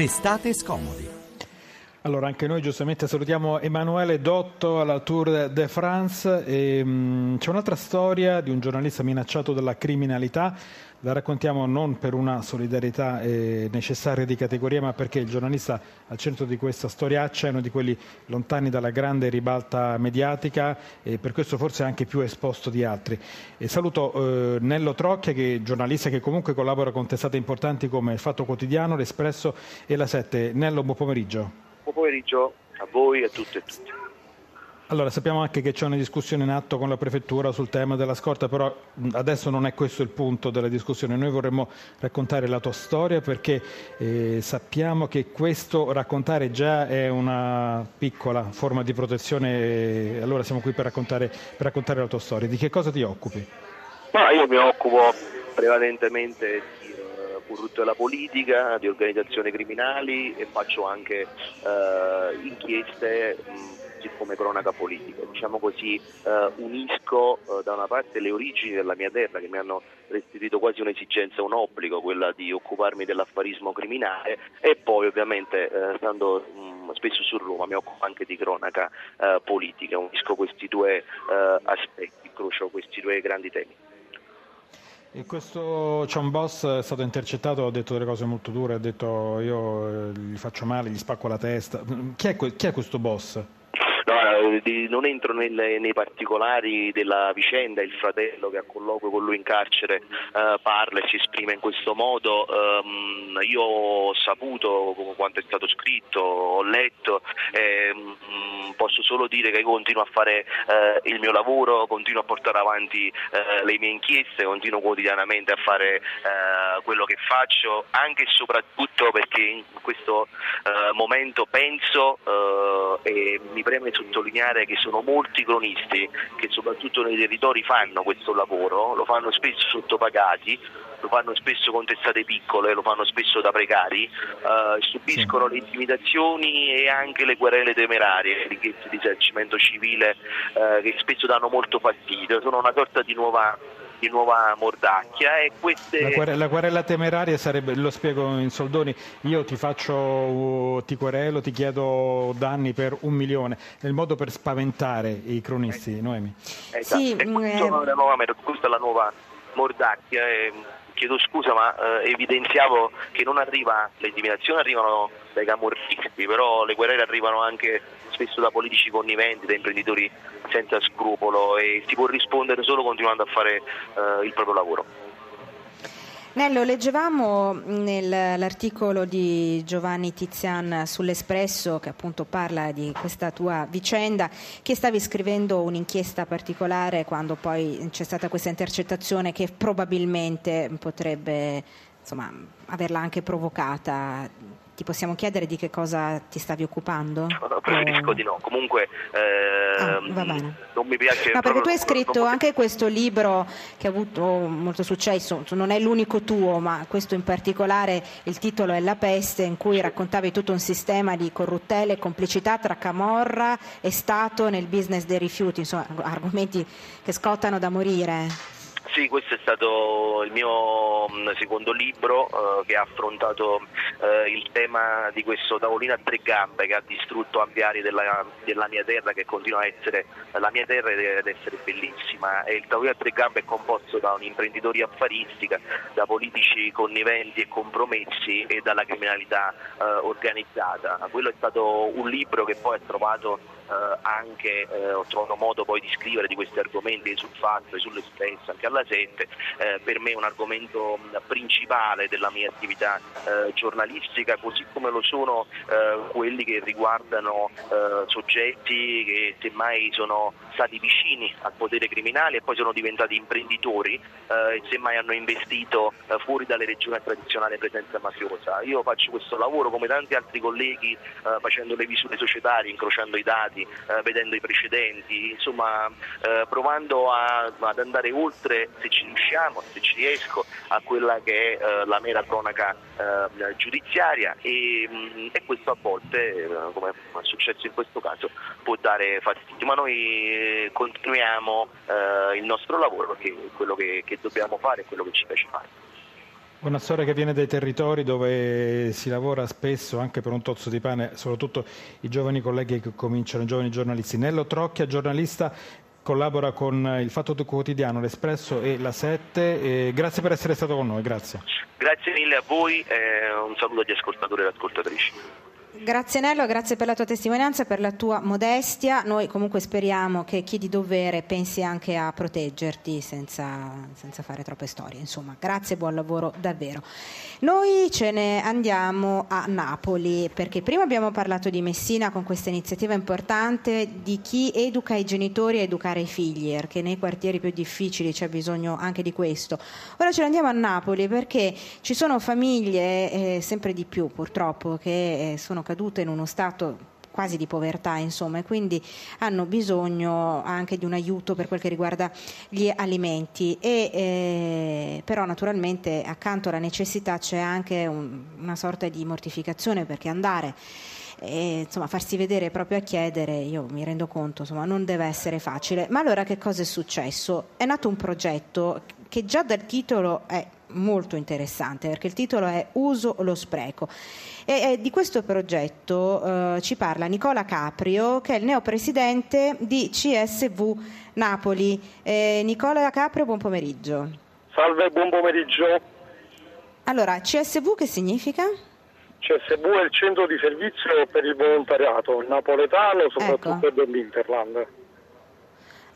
restate scomodi. Allora, anche noi giustamente salutiamo Emanuele Dotto alla Tour de France. E, mh, c'è un'altra storia di un giornalista minacciato dalla criminalità. La raccontiamo non per una solidarietà eh, necessaria di categoria, ma perché il giornalista al centro di questa storiaccia è uno di quelli lontani dalla grande ribalta mediatica e per questo forse anche più esposto di altri. E saluto eh, Nello Trocchia, che giornalista che comunque collabora con testate importanti come Il Fatto Quotidiano, L'Espresso e La Sette. Nello, buon pomeriggio. Buon pomeriggio a voi e a tutte e tutti. Allora, sappiamo anche che c'è una discussione in atto con la Prefettura sul tema della scorta, però adesso non è questo il punto della discussione. Noi vorremmo raccontare la tua storia perché eh, sappiamo che questo raccontare già è una piccola forma di protezione, e allora siamo qui per raccontare, per raccontare la tua storia. Di che cosa ti occupi? Ma io mi occupo prevalentemente di eh, corrutto della politica, di organizzazioni criminali e faccio anche eh, inchieste mh, come cronaca politica. Diciamo così eh, unisco eh, da una parte le origini della mia terra che mi hanno restituito quasi un'esigenza, un obbligo, quella di occuparmi dell'affarismo criminale e poi ovviamente eh, stando mh, spesso su Roma mi occupo anche di cronaca eh, politica, unisco questi due eh, aspetti, incrocio questi due grandi temi. E questo John Boss è stato intercettato, ha detto delle cose molto dure, ha detto io eh, gli faccio male, gli spacco la testa. Chi è, chi è questo boss? Non entro nelle, nei particolari della vicenda, il fratello che a colloquio con lui in carcere eh, parla e si esprime in questo modo, um, io ho saputo quanto è stato scritto, ho letto, um, posso solo dire che continuo a fare eh, il mio lavoro, continuo a portare avanti eh, le mie inchieste, continuo quotidianamente a fare eh, quello che faccio, anche e soprattutto perché in questo eh, momento penso e mi preme sottolineare che sono molti cronisti che soprattutto nei territori fanno questo lavoro, lo fanno spesso sottopagati, lo fanno spesso con testate piccole, lo fanno spesso da precari, eh, subiscono sì. le intimidazioni e anche le querele temerarie, le richieste di risarcimento civile eh, che spesso danno molto fastidio, sono una sorta di nuova di nuova mordacchia e queste... la, querela, la querela temeraria sarebbe, lo spiego in soldoni, io ti faccio, ti querelo, ti chiedo danni per un milione, è il modo per spaventare i cronisti, eh, Noemi. Esatto, sì, e questo, eh... questa è la nuova mordacchia. E chiedo scusa ma eh, evidenziavo che non arriva, le intimidazioni arrivano dai camorristi, però le guerre arrivano anche spesso da politici conniventi, da imprenditori senza scrupolo e si può rispondere solo continuando a fare eh, il proprio lavoro. Nello, leggevamo nell'articolo di Giovanni Tizian sull'Espresso che appunto parla di questa tua vicenda che stavi scrivendo un'inchiesta particolare quando poi c'è stata questa intercettazione che probabilmente potrebbe insomma, averla anche provocata ti possiamo chiedere di che cosa ti stavi occupando? No, preferisco eh... di no, comunque eh, ah, non mi piace. No, perché tu hai scritto anche questo libro che ha avuto molto successo, non è l'unico tuo, ma questo in particolare, il titolo è La peste, in cui raccontavi tutto un sistema di corruttele e complicità tra Camorra e Stato nel business dei rifiuti, insomma argomenti che scottano da morire. Sì, questo è stato il mio mm, secondo libro eh, che ha affrontato eh, il tema di questo tavolino a tre gambe che ha distrutto ampi aree della, della, mia terra che continua a essere la mia terra ed essere bellissima. E il tavolino a tre gambe è composto da un'imprenditoria affaristica, da politici conniventi e compromessi e dalla criminalità eh, organizzata. Quello è stato un libro che poi ha trovato eh, anche, eh, ho trovato modo poi di scrivere di questi argomenti sul fatto e sull'espresso anche alla 7, eh, per me è un argomento principale della mia attività eh, giornalistica, così come lo sono eh, quelli che riguardano eh, soggetti che semmai sono stati vicini al potere criminale e poi sono diventati imprenditori e semmai hanno investito fuori dalle regioni a tradizionale presenza mafiosa. Io faccio questo lavoro come tanti altri colleghi facendo le visite societarie, incrociando i dati eh, vedendo i precedenti, insomma eh, provando a, ad andare oltre, se ci riusciamo, se ci riesco, a quella che è eh, la mera cronaca eh, giudiziaria e, mh, mm, e, questo a volte, eh, come è successo in questo caso, può dare fastidio, ma noi continuiamo il nostro lavoro perché quello che, che dobbiamo fare è quello che ci piace fare. Una storia che viene dai territori dove si lavora spesso anche per un tozzo di pane, soprattutto i giovani colleghi che cominciano, i giovani giornalisti. Nello Trocchia, giornalista, collabora con il Fatto Quotidiano, l'Espresso e la Sette. E grazie per essere stato con noi, grazie. Grazie mille a voi e un saluto agli ascoltatori e ascoltatrici. Grazie Nello, grazie per la tua testimonianza, per la tua modestia. Noi comunque speriamo che chi di dovere pensi anche a proteggerti senza, senza fare troppe storie. Insomma, grazie e buon lavoro davvero. Noi ce ne andiamo a Napoli perché prima abbiamo parlato di Messina con questa iniziativa importante di chi educa i genitori a educare i figli, perché nei quartieri più difficili c'è bisogno anche di questo. Ora ce ne andiamo a Napoli perché ci sono famiglie, eh, sempre di più purtroppo, che eh, sono cadute in uno stato quasi di povertà, insomma, e quindi hanno bisogno anche di un aiuto per quel che riguarda gli alimenti. E, eh, però naturalmente accanto alla necessità c'è anche un, una sorta di mortificazione perché andare e insomma, farsi vedere proprio a chiedere, io mi rendo conto, insomma, non deve essere facile. Ma allora che cosa è successo? È nato un progetto che già dal titolo è molto interessante perché il titolo è Uso lo spreco. E, e di questo progetto eh, ci parla Nicola Caprio, che è il neopresidente di CSV Napoli. Eh, Nicola Caprio, buon pomeriggio. Salve, buon pomeriggio. Allora, CSV che significa? CSV è il centro di servizio per il volontariato napoletano, soprattutto ecco. dell'Interland.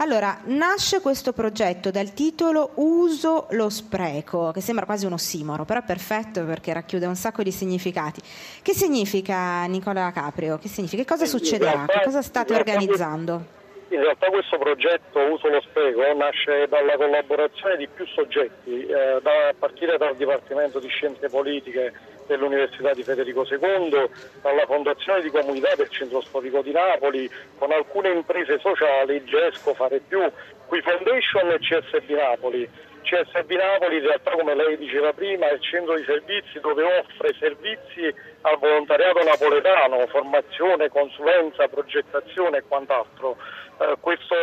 Allora, nasce questo progetto dal titolo Uso lo spreco, che sembra quasi un ossimoro, però è perfetto perché racchiude un sacco di significati. Che significa Nicola Caprio? Che significa? Che cosa succederà? Che cosa state organizzando? In realtà questo progetto Uso lo Spreco nasce dalla collaborazione di più soggetti, eh, da, a partire dal Dipartimento di Scienze Politiche dell'Università di Federico II, dalla Fondazione di Comunità del Centro Storico di Napoli, con alcune imprese sociali, GESCO, Fare Più, Qui Foundation e CSB Napoli. CSB Napoli in realtà come lei diceva prima è il centro di servizi dove offre servizi al volontariato napoletano, formazione, consulenza, progettazione e quant'altro. Eh, questo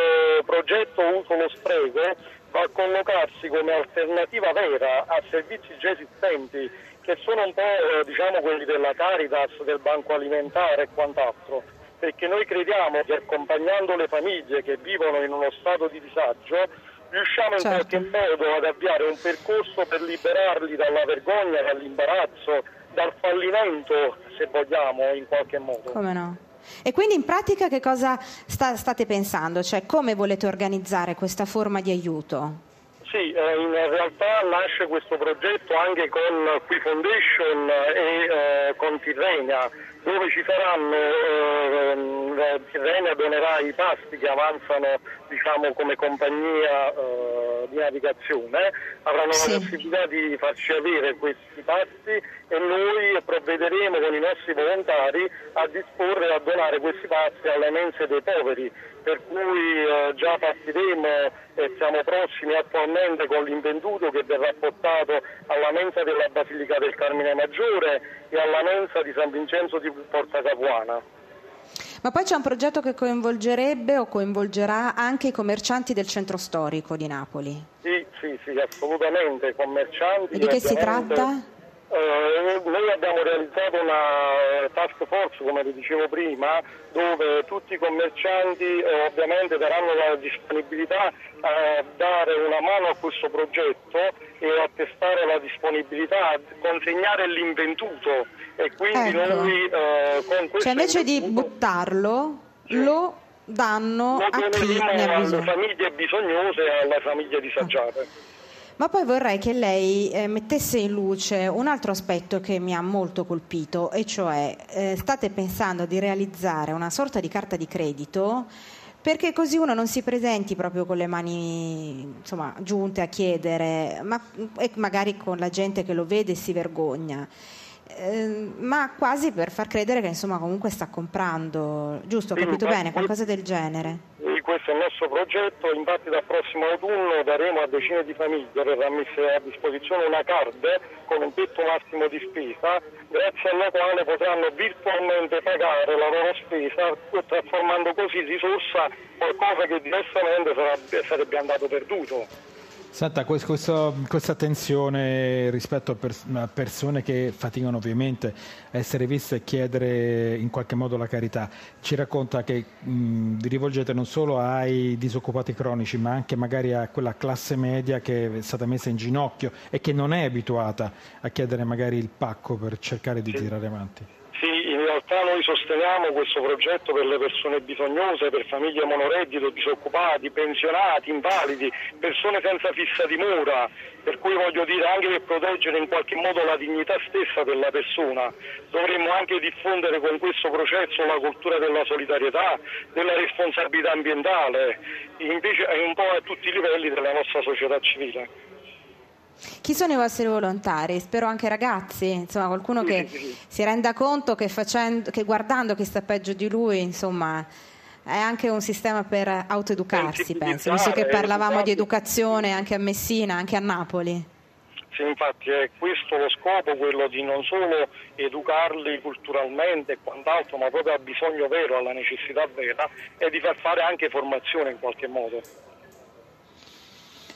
progetto Uso lo Spreco va a collocarsi come alternativa vera a servizi già esistenti che sono un po' eh, diciamo, quelli della Caritas, del banco alimentare e quant'altro, perché noi crediamo che accompagnando le famiglie che vivono in uno stato di disagio riusciamo in certo. qualche modo ad avviare un percorso per liberarli dalla vergogna, dall'imbarazzo, dal fallimento, se vogliamo, in qualche modo. Come no? E quindi in pratica che cosa sta, state pensando? Cioè come volete organizzare questa forma di aiuto? Sì, eh, in realtà nasce questo progetto anche con Qui Foundation e eh, con Tirrenia, dove ci saranno, eh, eh Tirrenia donerà i pasti che avanzano diciamo, come compagnia eh, di navigazione, avranno sì. la possibilità di farci avere questi pasti e noi provvederemo con i nostri volontari a disporre e a donare questi pasti alle mense dei poveri per cui eh, già partiremo e siamo prossimi attualmente con l'invenduto che verrà portato alla mensa della Basilica del Carmine Maggiore e alla mensa di San Vincenzo di Porta Capuana. Ma poi c'è un progetto che coinvolgerebbe o coinvolgerà anche i commercianti del centro storico di Napoli? Sì, sì, sì, assolutamente, commercianti. E di che si tratta? Eh, noi abbiamo realizzato una task force, come vi dicevo prima, dove tutti i commercianti eh, ovviamente daranno la disponibilità a dare una mano a questo progetto e a testare la disponibilità, a consegnare l'inventuto e quindi ecco. noi eh, con questo... Cioè invece di buttarlo, sì. lo danno lo a chi ne ha bisogno. alle famiglie bisognose e alle famiglie disagiate. Ah. Ma poi vorrei che lei eh, mettesse in luce un altro aspetto che mi ha molto colpito, e cioè eh, state pensando di realizzare una sorta di carta di credito perché così uno non si presenti proprio con le mani insomma, giunte a chiedere, ma, e magari con la gente che lo vede si vergogna. Eh, ma quasi per far credere che insomma comunque sta comprando, giusto? Ho capito bene? Qualcosa del genere questo è il nostro progetto, infatti dal prossimo autunno daremo a decine di famiglie, verrà messa a disposizione una card con un tetto massimo di spesa, grazie alla quale potranno virtualmente pagare la loro spesa, trasformando così risorsa qualcosa che diversamente sarebbe, andato perduto. Senta, questo, questa tensione rispetto a, pers- a, persone che faticano ovviamente a essere viste e chiedere in qualche modo la carità, ci racconta che mh, vi rivolgete non solo ai disoccupati cronici, ma anche magari a quella classe media che è stata messa in ginocchio e che non è abituata a chiedere magari il pacco per cercare di sì. tirare avanti. Realtà noi sosteniamo questo progetto per le persone bisognose, per famiglie monoreddito, disoccupati, pensionati, invalidi, persone senza fissa dimora, per cui voglio dire anche per proteggere in qualche modo la dignità stessa della persona. Dovremmo anche diffondere con questo processo la cultura della solidarietà, della responsabilità ambientale, invece un po' a tutti i livelli della nostra società civile. Chi sono i vostri volontari? Spero anche ragazzi, insomma qualcuno che si renda conto che, facendo, che guardando chi sta peggio di lui, insomma è anche un sistema per autoeducarsi, penso, visto che parlavamo di educazione anche a Messina, anche a Napoli. Sì, infatti è questo lo scopo, quello di non solo educarli culturalmente e quant'altro, ma proprio al bisogno vero, alla necessità vera, e di far fare anche formazione in qualche modo.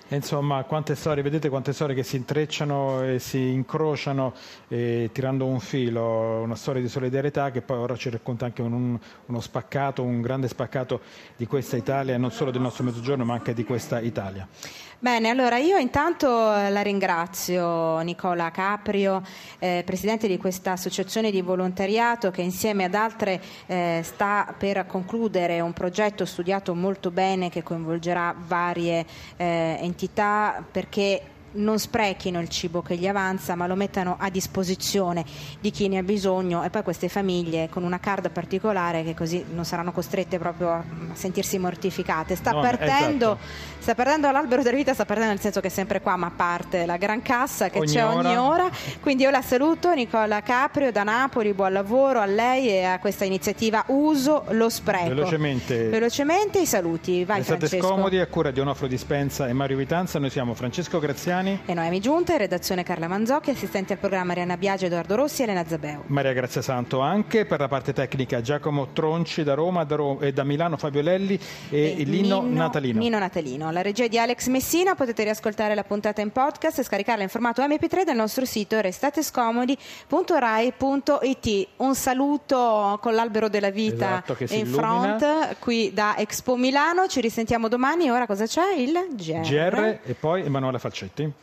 Insomma, quante storie, vedete quante storie che si intrecciano e si incrociano eh, tirando un filo, una storia di solidarietà che poi ora ci racconta anche un, uno spaccato, un grande spaccato di questa Italia, non solo del nostro mezzogiorno ma anche di questa Italia. Bene, allora io intanto la ringrazio Nicola Caprio, eh, presidente di questa associazione di volontariato che insieme ad altre eh, sta per concludere un progetto studiato molto bene che coinvolgerà varie eh, entità perché non sprechino il cibo che gli avanza, ma lo mettano a disposizione di chi ne ha bisogno e poi queste famiglie con una card particolare che così non saranno costrette proprio a sentirsi mortificate. Sta, no, perdendo, esatto. sta perdendo l'albero della vita, sta perdendo nel senso che è sempre qua, ma parte la gran cassa che ogni c'è ora. ogni ora. Quindi io la saluto, Nicola Caprio da Napoli, buon lavoro a lei e a questa iniziativa Uso lo spreco. Velocemente. Velocemente i saluti. Vai, Restate scomodi a cura di Onofro Dispensa e Mario Vitanza. Noi siamo Francesco Graziani Giuliani e Noemi Giunta, redazione Carla Manzocchi, assistenti al programma Arianna Biagio, Edoardo Rossi e Elena Zabeo. Maria Grazia Santo anche per la parte tecnica Giacomo Tronci da Roma da Ro- e da Milano Fabio Lelli e, e Lino Nino, Natalino. Nino Natalino. La regia di Alex Messina, potete riascoltare la puntata in podcast e scaricarla in formato MP3 dal nostro sito restatescomodi.rai.it. Un saluto con l'albero della vita esatto, in illumina. front qui da Expo Milano. Ci risentiamo domani. Ora cosa c'è? Il GR. GR e poi Emanuele Falcetti.